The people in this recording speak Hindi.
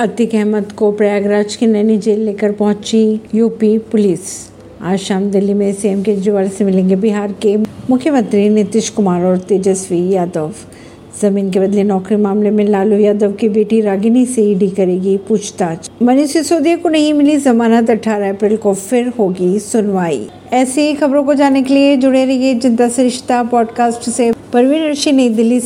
अतिक अहमद को प्रयागराज की नैनी जेल लेकर पहुँची यूपी पुलिस। आज शाम दिल्ली में सीएम केजरीवाल से मिलेंगे बिहार के मुख्यमंत्री नीतीश कुमार और तेजस्वी यादव। ज़मीन के बदले नौकरी मामले में लालू यादव की बेटी रागिनी से ईडी करेगी पूछताछ। मनीष सिसोदिया को नहीं मिली जमानत 18 अप्रैल को फिर होगी सुनवाई। ऐसी खबरों को जानने के लिए जुड़े रहिए जनता से रिश्ता पॉडकास्ट से। परवीन ऋषि नई दिल्ली से।